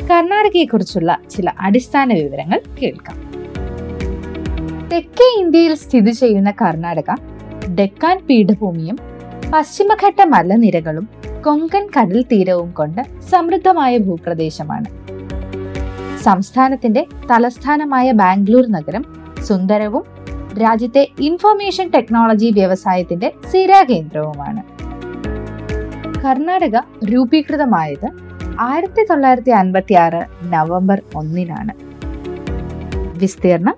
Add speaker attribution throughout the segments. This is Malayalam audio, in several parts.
Speaker 1: കർണാടകയെക്കുറിച്ചുള്ള ചില അടിസ്ഥാന വിവരങ്ങൾ കേൾക്കാം. തെക്കേ ഇന്ത്യയിൽ സ്ഥിതി ചെയ്യുന്ന കർണാടക ഡെക്കാൻ പീഠഭൂമിയും പശ്ചിമഘട്ട മലനിരകളും കൊങ്കൺ കടൽ തീരവും കൊണ്ട് സമൃദ്ധമായ ഭൂപ്രദേശമാണ്. സംസ്ഥാനത്തിന്റെ തലസ്ഥാനമായ ബാംഗ്ലൂർ നഗരം സുന്ദരവും രാജ്യത്തെ ഇൻഫർമേഷൻ ടെക്നോളജി വ്യവസായത്തിന്റെ സ്ഥിരാകേന്ദ്രവുമാണ്. കർണാടക രൂപീകൃതമായത് ആയിരത്തി തൊള്ളായിരത്തി അൻപത്തി ആറ് നവംബർ ഒന്നിനാണ്. വിസ്തീർണം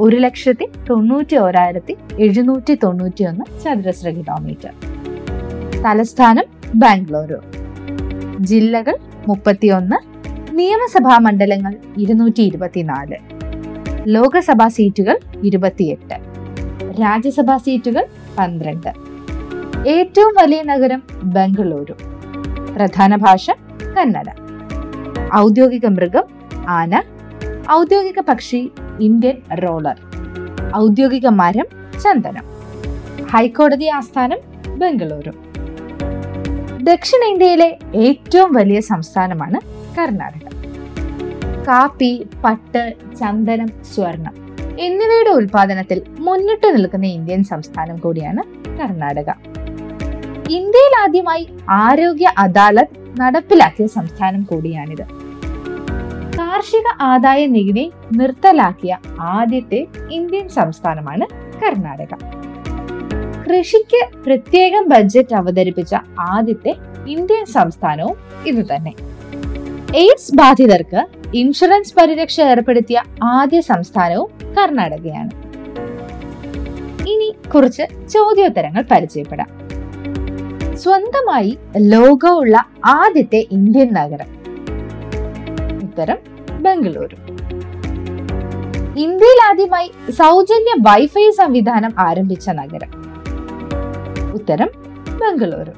Speaker 1: ഒരു ലക്ഷത്തി തൊണ്ണൂറ്റി ഓരായിരത്തി എഴുന്നൂറ്റി തൊണ്ണൂറ്റി ഒന്ന് ചതുരശ്ര കിലോമീറ്റർ. തലസ്ഥാനം ബാംഗ്ലൂരു. ജില്ലകൾ മുപ്പത്തിയൊന്ന് നിയമസഭാ മണ്ഡലങ്ങൾ ഇരുന്നൂറ്റി ഇരുപത്തിനാല് ലോകസഭാ സീറ്റുകൾ ഇരുപത്തിയെട്ട് രാജ്യസഭാ സീറ്റുകൾ പന്ത്രണ്ട്. ഏറ്റവും വലിയ നഗരം ബംഗളൂരു പ്രധാന ഭാഷ കന്നഡ. ഔദ്യോഗിക മൃഗം ആന. ഔദ്യോഗിക പക്ഷി ഇന്ത്യൻ റോളർ. ഔദ്യോഗിക മരം ചന്ദനം. ഹൈക്കോടതി ആസ്ഥാനം ബംഗളൂരു. ദക്ഷിണേന്ത്യയിലെ ഏറ്റവും വലിയ സംസ്ഥാനമാണ് കർണാടക. കാപ്പി പട്ട് ചന്ദനം സ്വർണം എന്നിവയുടെ ഉൽപാദനത്തിൽ മുന്നിട്ട് നിൽക്കുന്ന ഇന്ത്യൻ സംസ്ഥാനം കൂടിയാണ് കർണാടക. ഇന്ത്യയിൽ ആദ്യമായി ആരോഗ്യ അദാലത്ത് നടപ്പിലാക്കിയ സംസ്ഥാനം കൂടിയാണിത്. കാർഷിക ആദായ നികുതി നിർത്തലാക്കിയ ആദ്യത്തെ ഇന്ത്യൻ സംസ്ഥാനമാണ് കർണാടക. കൃഷിക്ക് പ്രത്യേകം ബഡ്ജറ്റ് അവതരിപ്പിച്ച ആദ്യത്തെ ഇന്ത്യൻ സംസ്ഥാനവും ഇതുതന്നെ എയ്ഡ്സ് ബാധിതർക്ക് ഇൻഷുറൻസ് പരിരക്ഷ ഏർപ്പെടുത്തിയ ആദ്യ സംസ്ഥാനവും കർണാടകയാണ്. ഇനി കുറച്ച് ചോദ്യോത്തരങ്ങൾ പരിചയപ്പെടാം. സ്വന്തമായി ലോഗോ ഉള്ള ആദ്യത്തെ ഇന്ത്യൻ നഗരം. ഉത്തരം ബംഗളൂരു. ഇന്ത്യയിൽ ആദ്യമായി സൗജന്യ വൈഫൈ സംവിധാനം ആരംഭിച്ച നഗരം. ഉത്തരം ബംഗളൂരു.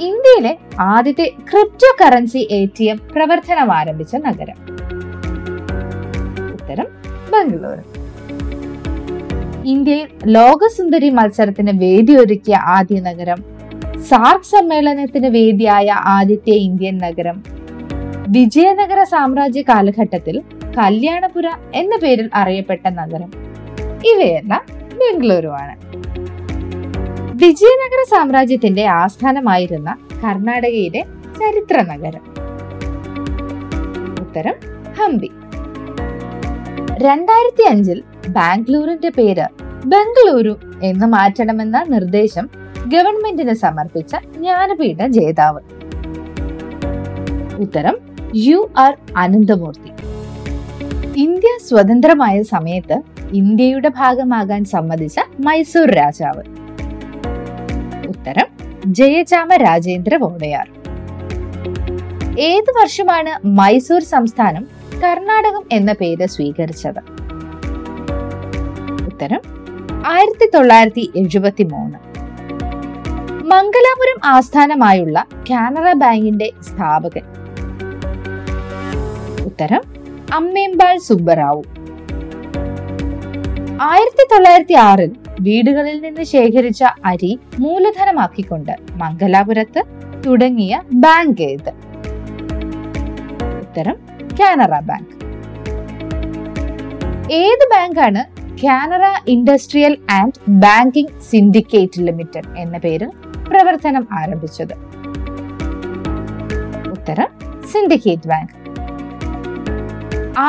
Speaker 1: ഇന്ത്യയിലെ ആദ്യത്തെ crypto currency A T M പ്രവർത്തനം ആരംഭിച്ച നഗരം. ഉത്തരം ബംഗളൂരു. ഇന്ത്യയിൽ ലോകസുന്ദരി മത്സരത്തിന് വേദിയൊരുക്കിയ ആദ്യ നഗരം സാർക്ക് സമ്മേളനത്തിന് വേദിയായ ആദ്യത്തെ ഇന്ത്യൻ നഗരം. വിജയനഗര സാമ്രാജ്യ കാലഘട്ടത്തിൽ കല്യാണപുര എന്ന പേരിൽ അറിയപ്പെട്ട നഗരം. ഇവയെല്ലാം ബംഗളൂരുവാണ്. വിജയനഗര സാമ്രാജ്യത്തിന്റെ ആസ്ഥാനമായിരുന്ന കർണാടകയിലെ ചരിത്ര നഗരം. ഉത്തരം ഹംപി. രണ്ടായിരത്തി അഞ്ചിൽ ബാംഗ്ലൂരിന്റെ പേര് ബംഗളൂരു എന്ന് മാറ്റണമെന്ന നിർദ്ദേശം ഗവൺമെന്റിന് സമർപ്പിച്ച ജ്ഞാനപീഠ ജേതാവ്. ഉത്തരം യു ആർ അനന്തമൂർത്തി. ഇന്ത്യ സ്വതന്ത്രമായ സമയത്ത് ഇന്ത്യയുടെ ഭാഗമാകാൻ സമ്മതിച്ച മൈസൂർ രാജാവ്. ഉത്തരം ജയചാമ രാജേന്ദ്ര വോഡയാർ ഏത് വർഷമാണ് മൈസൂർ സംസ്ഥാനം കർണാടകം എന്ന പേര് സ്വീകരിച്ചത്? ഉത്തരം ആയിരത്തി തൊള്ളായിരത്തി എഴുപത്തി മൂന്ന് മംഗലാപുരം ആസ്ഥാനമായുള്ള കാനറ ബാങ്കിന്റെ സ്ഥാപകൻ. ഉത്തരം അമ്മേമ്പാൾ സുബ്ബറാവു. ആയിരത്തി തൊള്ളായിരത്തി ആറിൽ വീടുകളിൽ നിന്ന് ശേഖരിച്ച അരി മൂലധനമാക്കിക്കൊണ്ട് മംഗലാപുരത്ത് തുടങ്ങിയ ബാങ്ക് ഏത്? ഉത്തരം കാനറ ബാങ്ക്. ഏത് ബാങ്കാണ് Canara industrial and banking syndicate limited എന്ന പേരിൽ പ്രവർത്തനം ആരംഭിച്ചത്. ഉത്തരം സിൻഡിക്കേറ്റ് ബാങ്ക്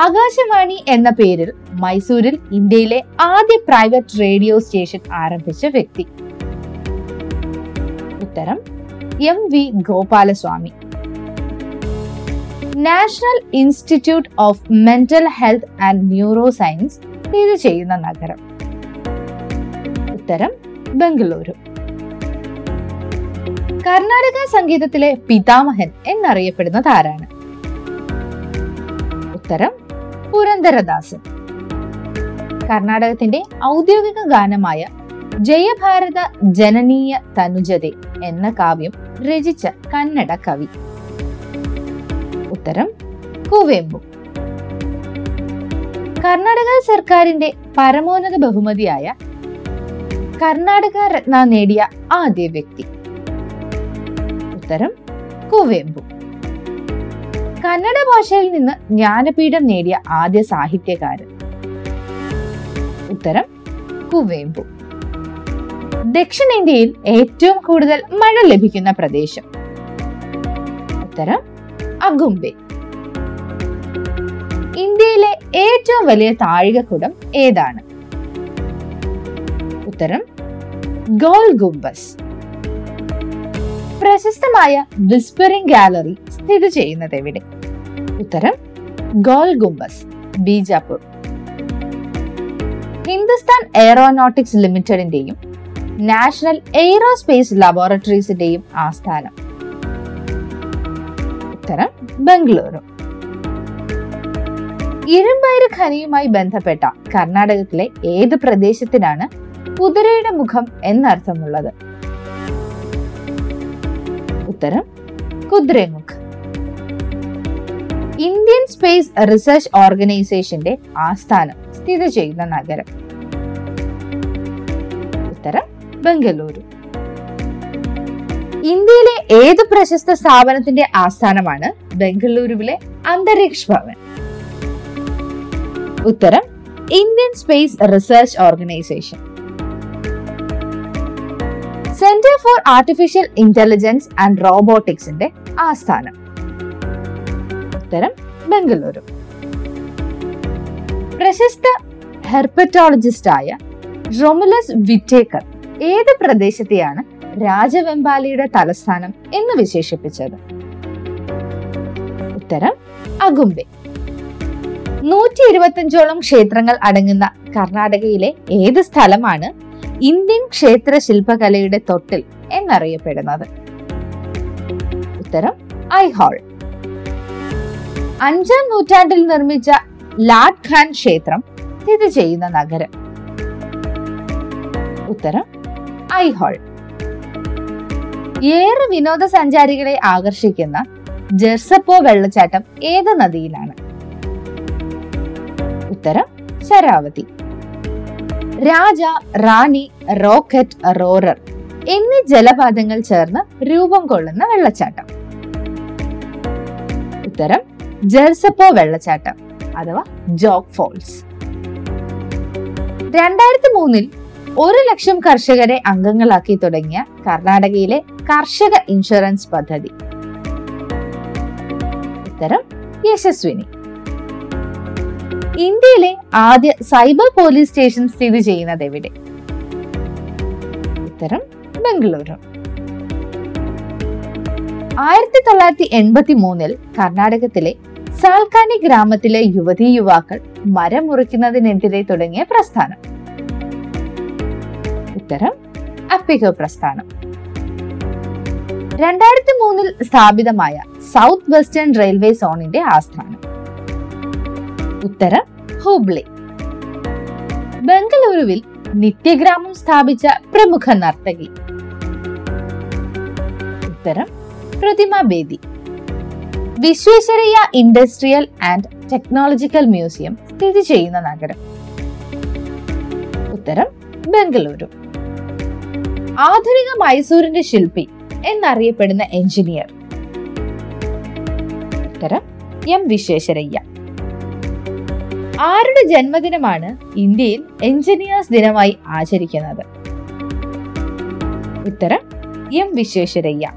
Speaker 1: ആകാശവാണി എന്ന പേരിൽ മൈസൂരിൽ ഇന്ത്യയിലെ ആദ്യ പ്രൈവറ്റ് റേഡിയോ സ്റ്റേഷൻ ആരംഭിച്ച വ്യക്തി. ഉത്തരം M V Gopalaswamy. National institute of mental health and neuro science സ്ഥിതി ചെയ്യുന്ന നഗരം. ഉത്തരം ബംഗളൂരു. കർണാടക സംഗീതത്തിലെ പിതാമഹൻ എന്നറിയപ്പെടുന്നത് ആരാണ്? ഉത്തരം പുരന്ദരദാസൻ. കർണാടകത്തിന്റെ ഔദ്യോഗിക ഗാനമായ ജയഭാരത ജനനീയ തനുജതെ എന്ന കാവ്യം രചിച്ച കന്നഡ കവി. ഉത്തരം കുവേമ്പു. കർണാടക സർക്കാരിന്റെ പരമോന്നത ബഹുമതിയായ കർണാടക രത്ന നേടിയ ആദ്യ വ്യക്തി ഉത്തരം കുവേമ്പു. കന്നഡ ഭാഷയിൽ നിന്ന് ജ്ഞാനപീഠം നേടിയ ആദ്യ സാഹിത്യകാരൻ ഉത്തരം കുവേമ്പു. ദക്ഷിണേന്ത്യയിൽ ഏറ്റവും കൂടുതൽ മഴ ലഭിക്കുന്ന പ്രദേശം. ഉത്തരം അഗുംബെ. ഇന്ത്യയിലെ ഏറ്റവും വലിയ താഴികക്കുടം ഏതാണ്? ഉത്തരം ഗോൾ ഗുംബസ് പ്രശസ്തമായ വിസ്പറിംഗ് ഗാലറി സ്ഥിതി ചെയ്യുന്നത് എവിടെ? ഉത്തരം ഗോൾ ഗുംബസ് ബീജാപൂർ. ഹിന്ദുസ്ഥാൻ എയറോനോട്ടിക്സ് ലിമിറ്റഡിന്റെയും നാഷണൽ എയ്റോസ്പേസ് ലബോറട്ടറീസിന്റെയും ആസ്ഥാനം. ഉത്തരം ബംഗളൂരു. ഇരുമ്പയിര് ഖനിയുമായി ബന്ധപ്പെട്ട കർണാടകത്തിലെ ഏത് പ്രദേശത്തിനാണ് കുതിരയുടെ മുഖം എന്നർത്ഥമുള്ളത്? ഉത്തരം കുദ്രേമുഖ് ഇന്ത്യൻ സ്പേസ് റിസർച്ച് ഓർഗനൈസേഷന്റെ ആസ്ഥാനം സ്ഥിതി ചെയ്യുന്ന നഗരം. ഉത്തരം ബംഗളൂരു. ഇന്ത്യയിലെ ഏത് പ്രശസ്ത സ്ഥാപനത്തിന്റെ ആസ്ഥാനമാണ് ബംഗളൂരുവിലെ അന്തരീക്ഷ ഭവൻ? ഉത്തരം Indian space research organisation. Centre for artificial intelligence and റോബോട്ടിക്സിന്റെ ആസ്ഥാനം. ഉത്തരം ബംഗളൂരു. പ്രശസ്ത ഹെർപ്പറ്റോളജിസ്റ്റായ റൊമുലസ് വിറ്റേക്കർ ഏത് പ്രദേശത്തെയാണ് രാജവെമ്പാലിയുടെ തലസ്ഥാനം എന്ന് വിശേഷിപ്പിച്ചത്? ഉത്തരം അഗുംബെ. നൂറ്റി ഇരുപത്തഞ്ചോളം ക്ഷേത്രങ്ങൾ അടങ്ങുന്ന കർണാടകയിലെ ഏത് സ്ഥലമാണ് ഇന്ത്യൻ ക്ഷേത്ര ശില്പകലയുടെ തൊട്ടിൽ എന്നറിയപ്പെടുന്നത്. ഉത്തരം ഐഹോൾ അഞ്ചാം നൂറ്റാണ്ടിൽ നിർമ്മിച്ച ലാഡ് ഖാൻ ക്ഷേത്രം സ്ഥിതി ചെയ്യുന്ന നഗരം. ഉത്തരം ഐഹോൾ ഏറെ വിനോദസഞ്ചാരികളെ ആകർഷിക്കുന്ന ജെർസപ്പോ വെള്ളച്ചാട്ടം ഏത് നദിയിലാണ്? ഉത്തരം ശരാവതി. രാജ റാണി റോക്കറ്റ് റോറർ എന്നീ ജലപാതങ്ങൾ ചേർന്ന് രൂപം കൊള്ളുന്ന വെള്ളച്ചാട്ടം. ഉത്തരം ജെർസപ്പോ വെള്ളച്ചാട്ടം അഥവാ ജോഗ് ഫോൾസ്. രണ്ടായിരത്തി മൂന്നിൽ ഒരു ലക്ഷം കർഷകരെ അംഗങ്ങളാക്കി തുടങ്ങിയ കർണാടകയിലെ കർഷക ഇൻഷുറൻസ് പദ്ധതി. ഉത്തരം യശസ്വിനി. ഇന്ത്യയിലെ ആദ്യ സൈബർ പോലീസ് സ്റ്റേഷൻ സ്ഥിതി ചെയ്യുന്നത് എവിടെ? ഉത്തരം ബംഗളൂരു. ആയിരത്തി തൊള്ളായിരത്തി എൺപത്തി മൂന്നിൽ കർണാടകത്തിലെ സാൽക്കാനി ഗ്രാമത്തിലെ യുവതി യുവാക്കൾ മരം മുറിക്കുന്നതിനെതിരെ തുടങ്ങിയ പ്രസ്ഥാനം. ഉത്തരം അപ്പികോ പ്രസ്ഥാനം. രണ്ടായിരത്തി മൂന്നിൽ സ്ഥാപിതമായ സൗത്ത് വെസ്റ്റേൺ റെയിൽവേ സോണിന്റെ ആസ്ഥാനം. ഉത്തരം ഹൂബ്ലി. ബംഗളൂരുവിൽ നിത്യഗ്രാമം സ്ഥാപിച്ച പ്രമുഖ നർത്തകി. ഉത്തരം Protima Bedi. Visvesvaraya industrial and technological museum സ്ഥിതി ചെയ്യുന്ന നഗരം. ഉത്തരം ബംഗളൂരു. ആധുനിക മൈസൂരിന്റെ ശില്പി എന്നറിയപ്പെടുന്ന എഞ്ചിനീയർ. ഉത്തരം എം വിശ്വേശ്വരയ്യ. ആരുടെ ജന്മദിനമാണ് ഇന്ത്യയിൽ എഞ്ചിനീയേഴ്സ് ദിനമായി ആചരിക്കുന്നത്? ഉത്തരം എം വിശ്വേശ്വരയ്യ.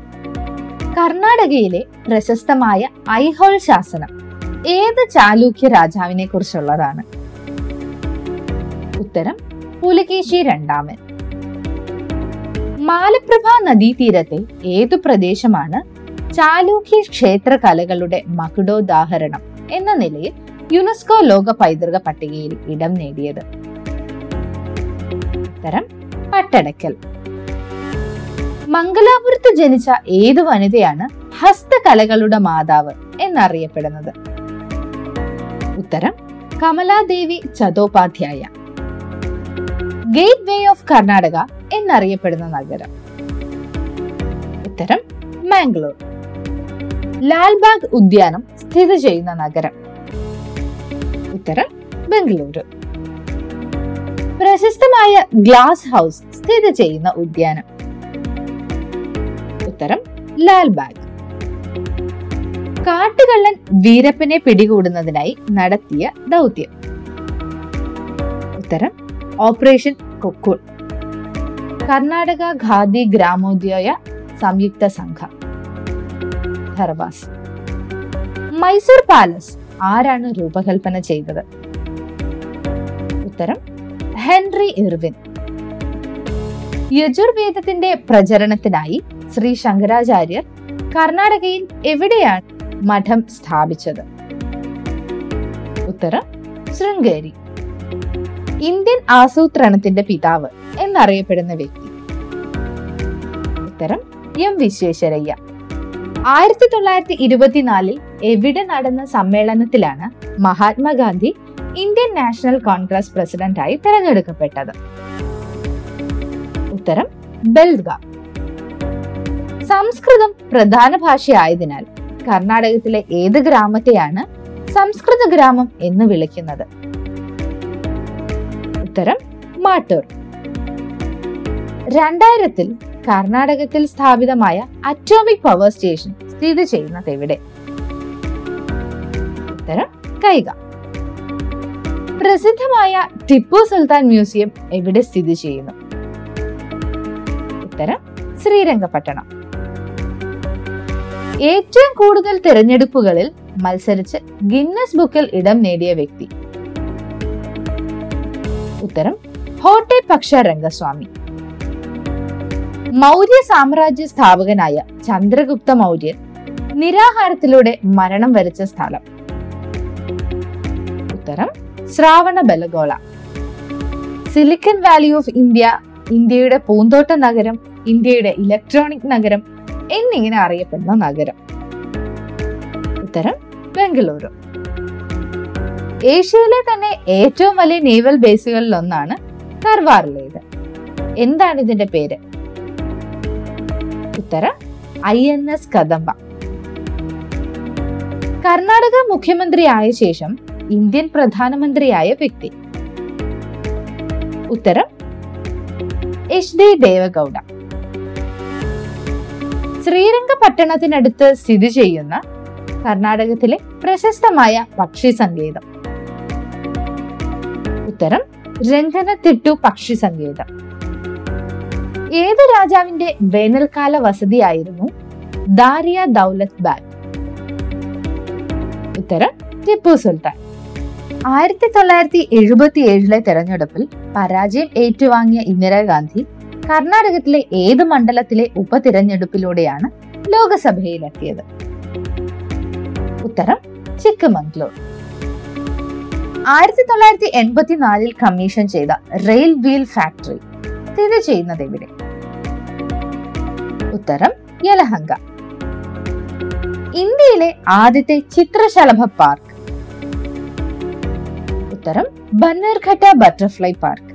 Speaker 1: കർണാടകയിലെ പ്രശസ്തമായ ഐഹോൾ ശാസനം ഏത് ചാലൂക്യ രാജാവിനെ കുറിച്ചുള്ളതാണ് ഉത്തരം പുലികേശി രണ്ടാമൻ. മാലപ്രഭ നദീതീരത്തെ ഏതു പ്രദേശമാണ് ചാലൂക്യ ക്ഷേത്ര കലകളുടെ മകുടോദാഹരണം എന്ന നിലയിൽ യുനെസ്കോ ലോക പൈതൃക പട്ടികയിൽ ഇടം നേടിയത്. ഉത്തരം പട്ടടക്കൽ മംഗലാപുരത്ത് ജനിച്ച ഏതു വനിതയാണ് ഹസ്തകലകളുടെ മാതാവ് എന്നറിയപ്പെടുന്നത്? ഉത്തരം Kamaladevi Chattopadhyay. Gateway of Karnataka എന്നറിയപ്പെടുന്ന നഗരം. ഉത്തരം മാംഗ്ലൂർ. ലാൽബാഗ് ഉദ്യാനം സ്ഥിതി ചെയ്യുന്ന നഗരം. ഉത്തരം ബംഗളൂരു. പ്രശസ്തമായ ഗ്ലാസ് ഹൗസ് സ്ഥിതി ചെയ്യുന്ന ഉദ്യാനം. ഉത്തരം ലാൽബാഗ്. കാട്ടുകള്ളൻ വീരപ്പനെ പിടികൂടുന്നതിനായി നടത്തിയ ദൗത്യം. ഉത്തരം ഓപ്പറേഷൻ കൊക്കൂൾ. കർണാടക ഖാദി ഗ്രാമോദ്യോയ സംയുക്ത സംഘം. ധർവാസ്. മൈസൂർ പാലസ്. ആരാണ് രൂപകൽപ്പന ചെയ്തത്? ഉത്തരം ഹെൻറി ഇർവിൻ. യജുർവേദത്തിന്റെ പ്രചരണത്തിനായി ശ്രീ ശങ്കരാചാര്യർ കർണാടകയിൽ എവിടെയാണ് മഠം സ്ഥാപിച്ചത്? ഉത്തരം ശൃംഗേരി. ഇന്ത്യൻ ആസൂത്രണത്തിന്റെ പിതാവ് എന്നറിയപ്പെടുന്ന വ്യക്തി. ഉത്തരം എം വിശ്വേശ്വരയ്യ. ആയിരത്തി തൊള്ളായിരത്തി ഇരുപത്തിനാലിൽ എവിടെ നടന്ന സമ്മേളനത്തിലാണ് മഹാത്മാഗാന്ധി ഇന്ത്യൻ നാഷണൽ കോൺഗ്രസ് പ്രസിഡന്റായി തെരഞ്ഞെടുക്കപ്പെട്ടത്? ഉത്തരം ബെൽഗ. സംസ്കൃതം പ്രധാന ഭാഷയായതിനാൽ കർണാടകത്തിലെ ഏത് ഗ്രാമത്തെയാണ് സംസ്കൃത ഗ്രാമം എന്ന് വിളിക്കുന്നത്? ഉത്തരം മാട്ടൂർ. രണ്ടായിരത്തിൽ കർണാടകത്തിൽ സ്ഥാപിതമായ അറ്റോമിക് പവർ സ്റ്റേഷൻ സ്ഥിതി ചെയ്യുന്നത് എവിടെ? ഉത്തരം കൈക. പ്രസിദ്ധമായ ടിപ്പു സുൽത്താൻ മ്യൂസിയം എവിടെ സ്ഥിതി ചെയ്യുന്നു? ഉത്തരം ശ്രീരംഗപട്ടണം. ഏറ്റവും കൂടുതൽ തിരഞ്ഞെടുപ്പുകളിൽ മത്സരിച്ച് ഗിന്നസ് ബുക്കിൽ ഇടം നേടിയ വ്യക്തി. ഉത്തരം ഹോട്ടെ പക്ഷ രംഗസ്വാമി മൗര്യ സാമ്രാജ്യ സ്ഥാപകനായ ചന്ദ്രഗുപ്ത മൗര്യൻ നിരാഹാരത്തിലൂടെ മരണം വരിച്ച സ്ഥലം. ഉത്തരം Shravanabelagola. Silicon valley of India ഇന്ത്യയുടെ പൂന്തോട്ട നഗരം ഇന്ത്യയുടെ ഇലക്ട്രോണിക് നഗരം എന്നിങ്ങനെ അറിയപ്പെടുന്ന നഗരം. ഉത്തരം ബംഗളൂരു. ഏഷ്യയിലെ തന്നെ ഏറ്റവും വലിയ നേവൽ ബേസുകളിൽ ഒന്നാണ് കർവാറിലേത്. എന്താണ് ഇതിന്റെ പേര്? ഉത്തരം I N S Kadamba. Karnataka മുഖ്യമന്ത്രിയായ ശേഷം ഇന്ത്യൻ പ്രധാനമന്ത്രിയായ വ്യക്തി. ഉത്തരം എച്ച് ഡി ദേവഗൗഡ. ശ്രീരംഗപട്ടണത്തിനടുത്ത് സ്ഥിതി ചെയ്യുന്ന കർണാടകത്തിലെ പ്രശസ്തമായ പക്ഷി സങ്കേതം. ഉത്തരം രംഗനത്തിട്ടു പക്ഷി സങ്കേതം. ഏത് രാജാവിന്റെ വേനൽക്കാല വസതിയായിരുന്നു ദാരിയ ദൗലത് ബാഗ്? ഉത്തരം ടിപ്പു സുൽത്താൻ. ആയിരത്തി തൊള്ളായിരത്തി എഴുപത്തി ഏഴിലെ തെരഞ്ഞെടുപ്പിൽ പരാജയം ഏറ്റുവാങ്ങിയ ഇന്ദിരാഗാന്ധി കർണാടകത്തിലെ ഏത് മണ്ഡലത്തിലെ ഉപതിരഞ്ഞെടുപ്പിലൂടെയാണ് ലോകസഭയിലെത്തിയത്? ഉത്തരം ചിക്കമംഗ്ലൂർ. ആയിരത്തി തൊള്ളായിരത്തി എൺപത്തിനാലിൽ കമ്മീഷൻ ചെയ്ത റെയിൽ വീൽ ഫാക്ടറി സ്ഥിതി ചെയ്യുന്നത് എവിടെ ഉത്തരം യലഹങ്ക. ഇന്ത്യയിലെ ആദ്യത്തെ ചിത്രശലഭ പാർക്ക്. ഉത്തരം ബന്നർഘട്ട ബട്ടർഫ്ലൈ പാർക്ക്.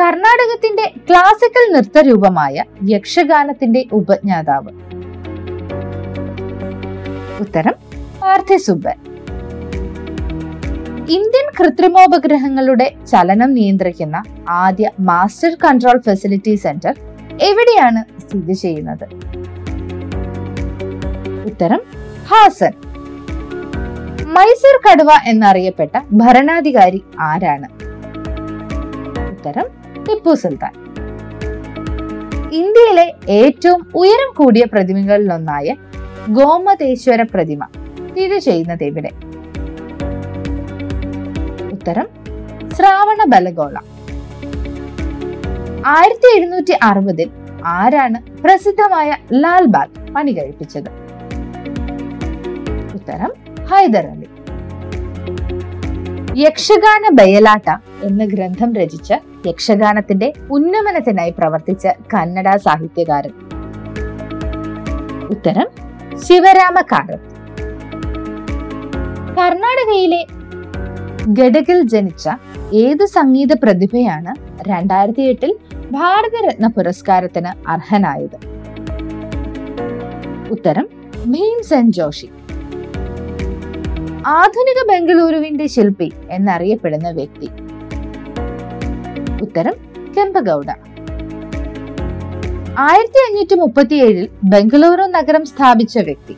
Speaker 1: കർണാടകത്തിന്റെ ക്ലാസിക്കൽ നൃത്തരൂപമായ യക്ഷഗാനത്തിന്റെ ഉപജ്ഞാതാവ്. ഉത്തരം പാർത്ഥിസുബ്ബൻ. ഇന്ത്യൻ കൃത്രിമോപഗ്രഹങ്ങളുടെ ചലനം നിയന്ത്രിക്കുന്ന ആദ്യ മാസ്റ്റർ കൺട്രോൾ ഫെസിലിറ്റി സെന്റർ എവിടെയാണ് സ്ഥിതി ചെയ്യുന്നത്? ഉത്തരം ഹാസൻ. മൈസൂർ കടുവ എന്നറിയപ്പെട്ട ഭരണാധികാരി ആരാണ്? ഉത്തരം ടിപ്പു സുൽത്താൻ. ഇന്ത്യയിലെ ഏറ്റവും ഉയരം കൂടിയ പ്രതിമകളിലൊന്നായ ഗോമതേശ്വര പ്രതിമ സ്ഥിതി ചെയ്യുന്നത് എവിടെ? ഉത്തരം ശ്രാവണ ബലഗോള. ആയിരത്തി എഴുന്നൂറ്റി അറുപതിൽ ആരാണ് പ്രസിദ്ധമായ ലാൽബാഗ് പണി കഴിപ്പിച്ചത്? ഉത്തരം ഹൈദർ അലി. യക്ഷഗാന ബയലാട്ട എന്ന ഗ്രന്ഥം രചിച്ച യക്ഷഗാനത്തിന്റെ ഉന്നമനത്തിനായി പ്രവർത്തിച്ച കന്നഡ സാഹിത്യകാരൻ. ഉത്തരം ശിവരാമ കർണാടകയിലെ ഗഡകിൽ ജനിച്ച ഏത് സംഗീത പ്രതിഭയാണ് രണ്ടായിരത്തി എട്ടിൽ ഭാരതരത്ന പുരസ്കാരത്തിന് അർഹനായത്? ഉത്തരം ഭീംസെൻ ജോഷി. ആധുനിക ബംഗളൂരുവിന്റെ ശില്പി എന്നറിയപ്പെടുന്ന വ്യക്തി. ഉത്തരം കെമ്പഗൌഡ ആയിരത്തി അഞ്ഞൂറ്റി മുപ്പത്തിയേഴിൽ ബംഗളൂരു നഗരം സ്ഥാപിച്ച വ്യക്തി.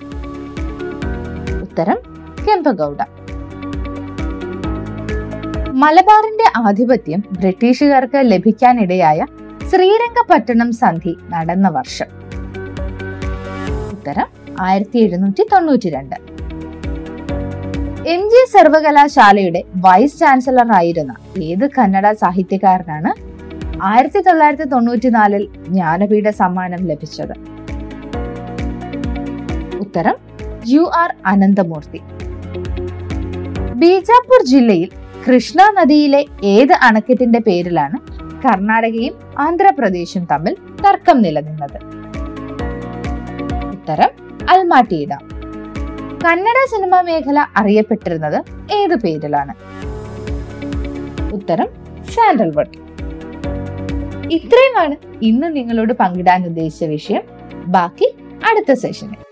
Speaker 1: ഉത്തരം കെമ്പഗൌഡ മലബാറിന്റെ ആധിപത്യം ബ്രിട്ടീഷുകാർക്ക് ലഭിക്കാനിടയായ ശ്രീരംഗപട്ടണം സന്ധി നടന്ന വർഷം. ഉത്തരം ആയിരത്തി എഴുന്നൂറ്റി തൊണ്ണൂറ്റി രണ്ട് എം ജി സർവകലാശാലയുടെ വൈസ് ചാൻസലർ ആയിരുന്ന ഏത് കന്നഡ സാഹിത്യകാരനാണ് ആയിരത്തി തൊള്ളായിരത്തി തൊണ്ണൂറ്റിനാലിൽ ജ്ഞാനപീഠ സമ്മാനം ലഭിച്ചത്? ഉത്തരം യു ആർ അനന്തമൂർത്തി. ബീജാപൂർ ജില്ലയിൽ കൃഷ്ണ നദിയിലെ ഏത് അണക്കെട്ടിന്റെ പേരിലാണ് കർണാടകയും ആന്ധ്രാപ്രദേശും തമ്മിൽ തർക്കം നിലനിന്നത്? ഉത്തരം അൽമാട്ടി ഡാം കന്നഡ സിനിമാ മേഖല അറിയപ്പെട്ടിരുന്നത് ഏത് പേരിലാണ്? ഉത്തരം സാൻഡൽവുഡ്. ഇത്രയുമാണ് ഇന്ന് നിങ്ങളോട് പങ്കിടാൻ ഉദ്ദേശിച്ച വിഷയം. ബാക്കി അടുത്ത സെഷനിൽ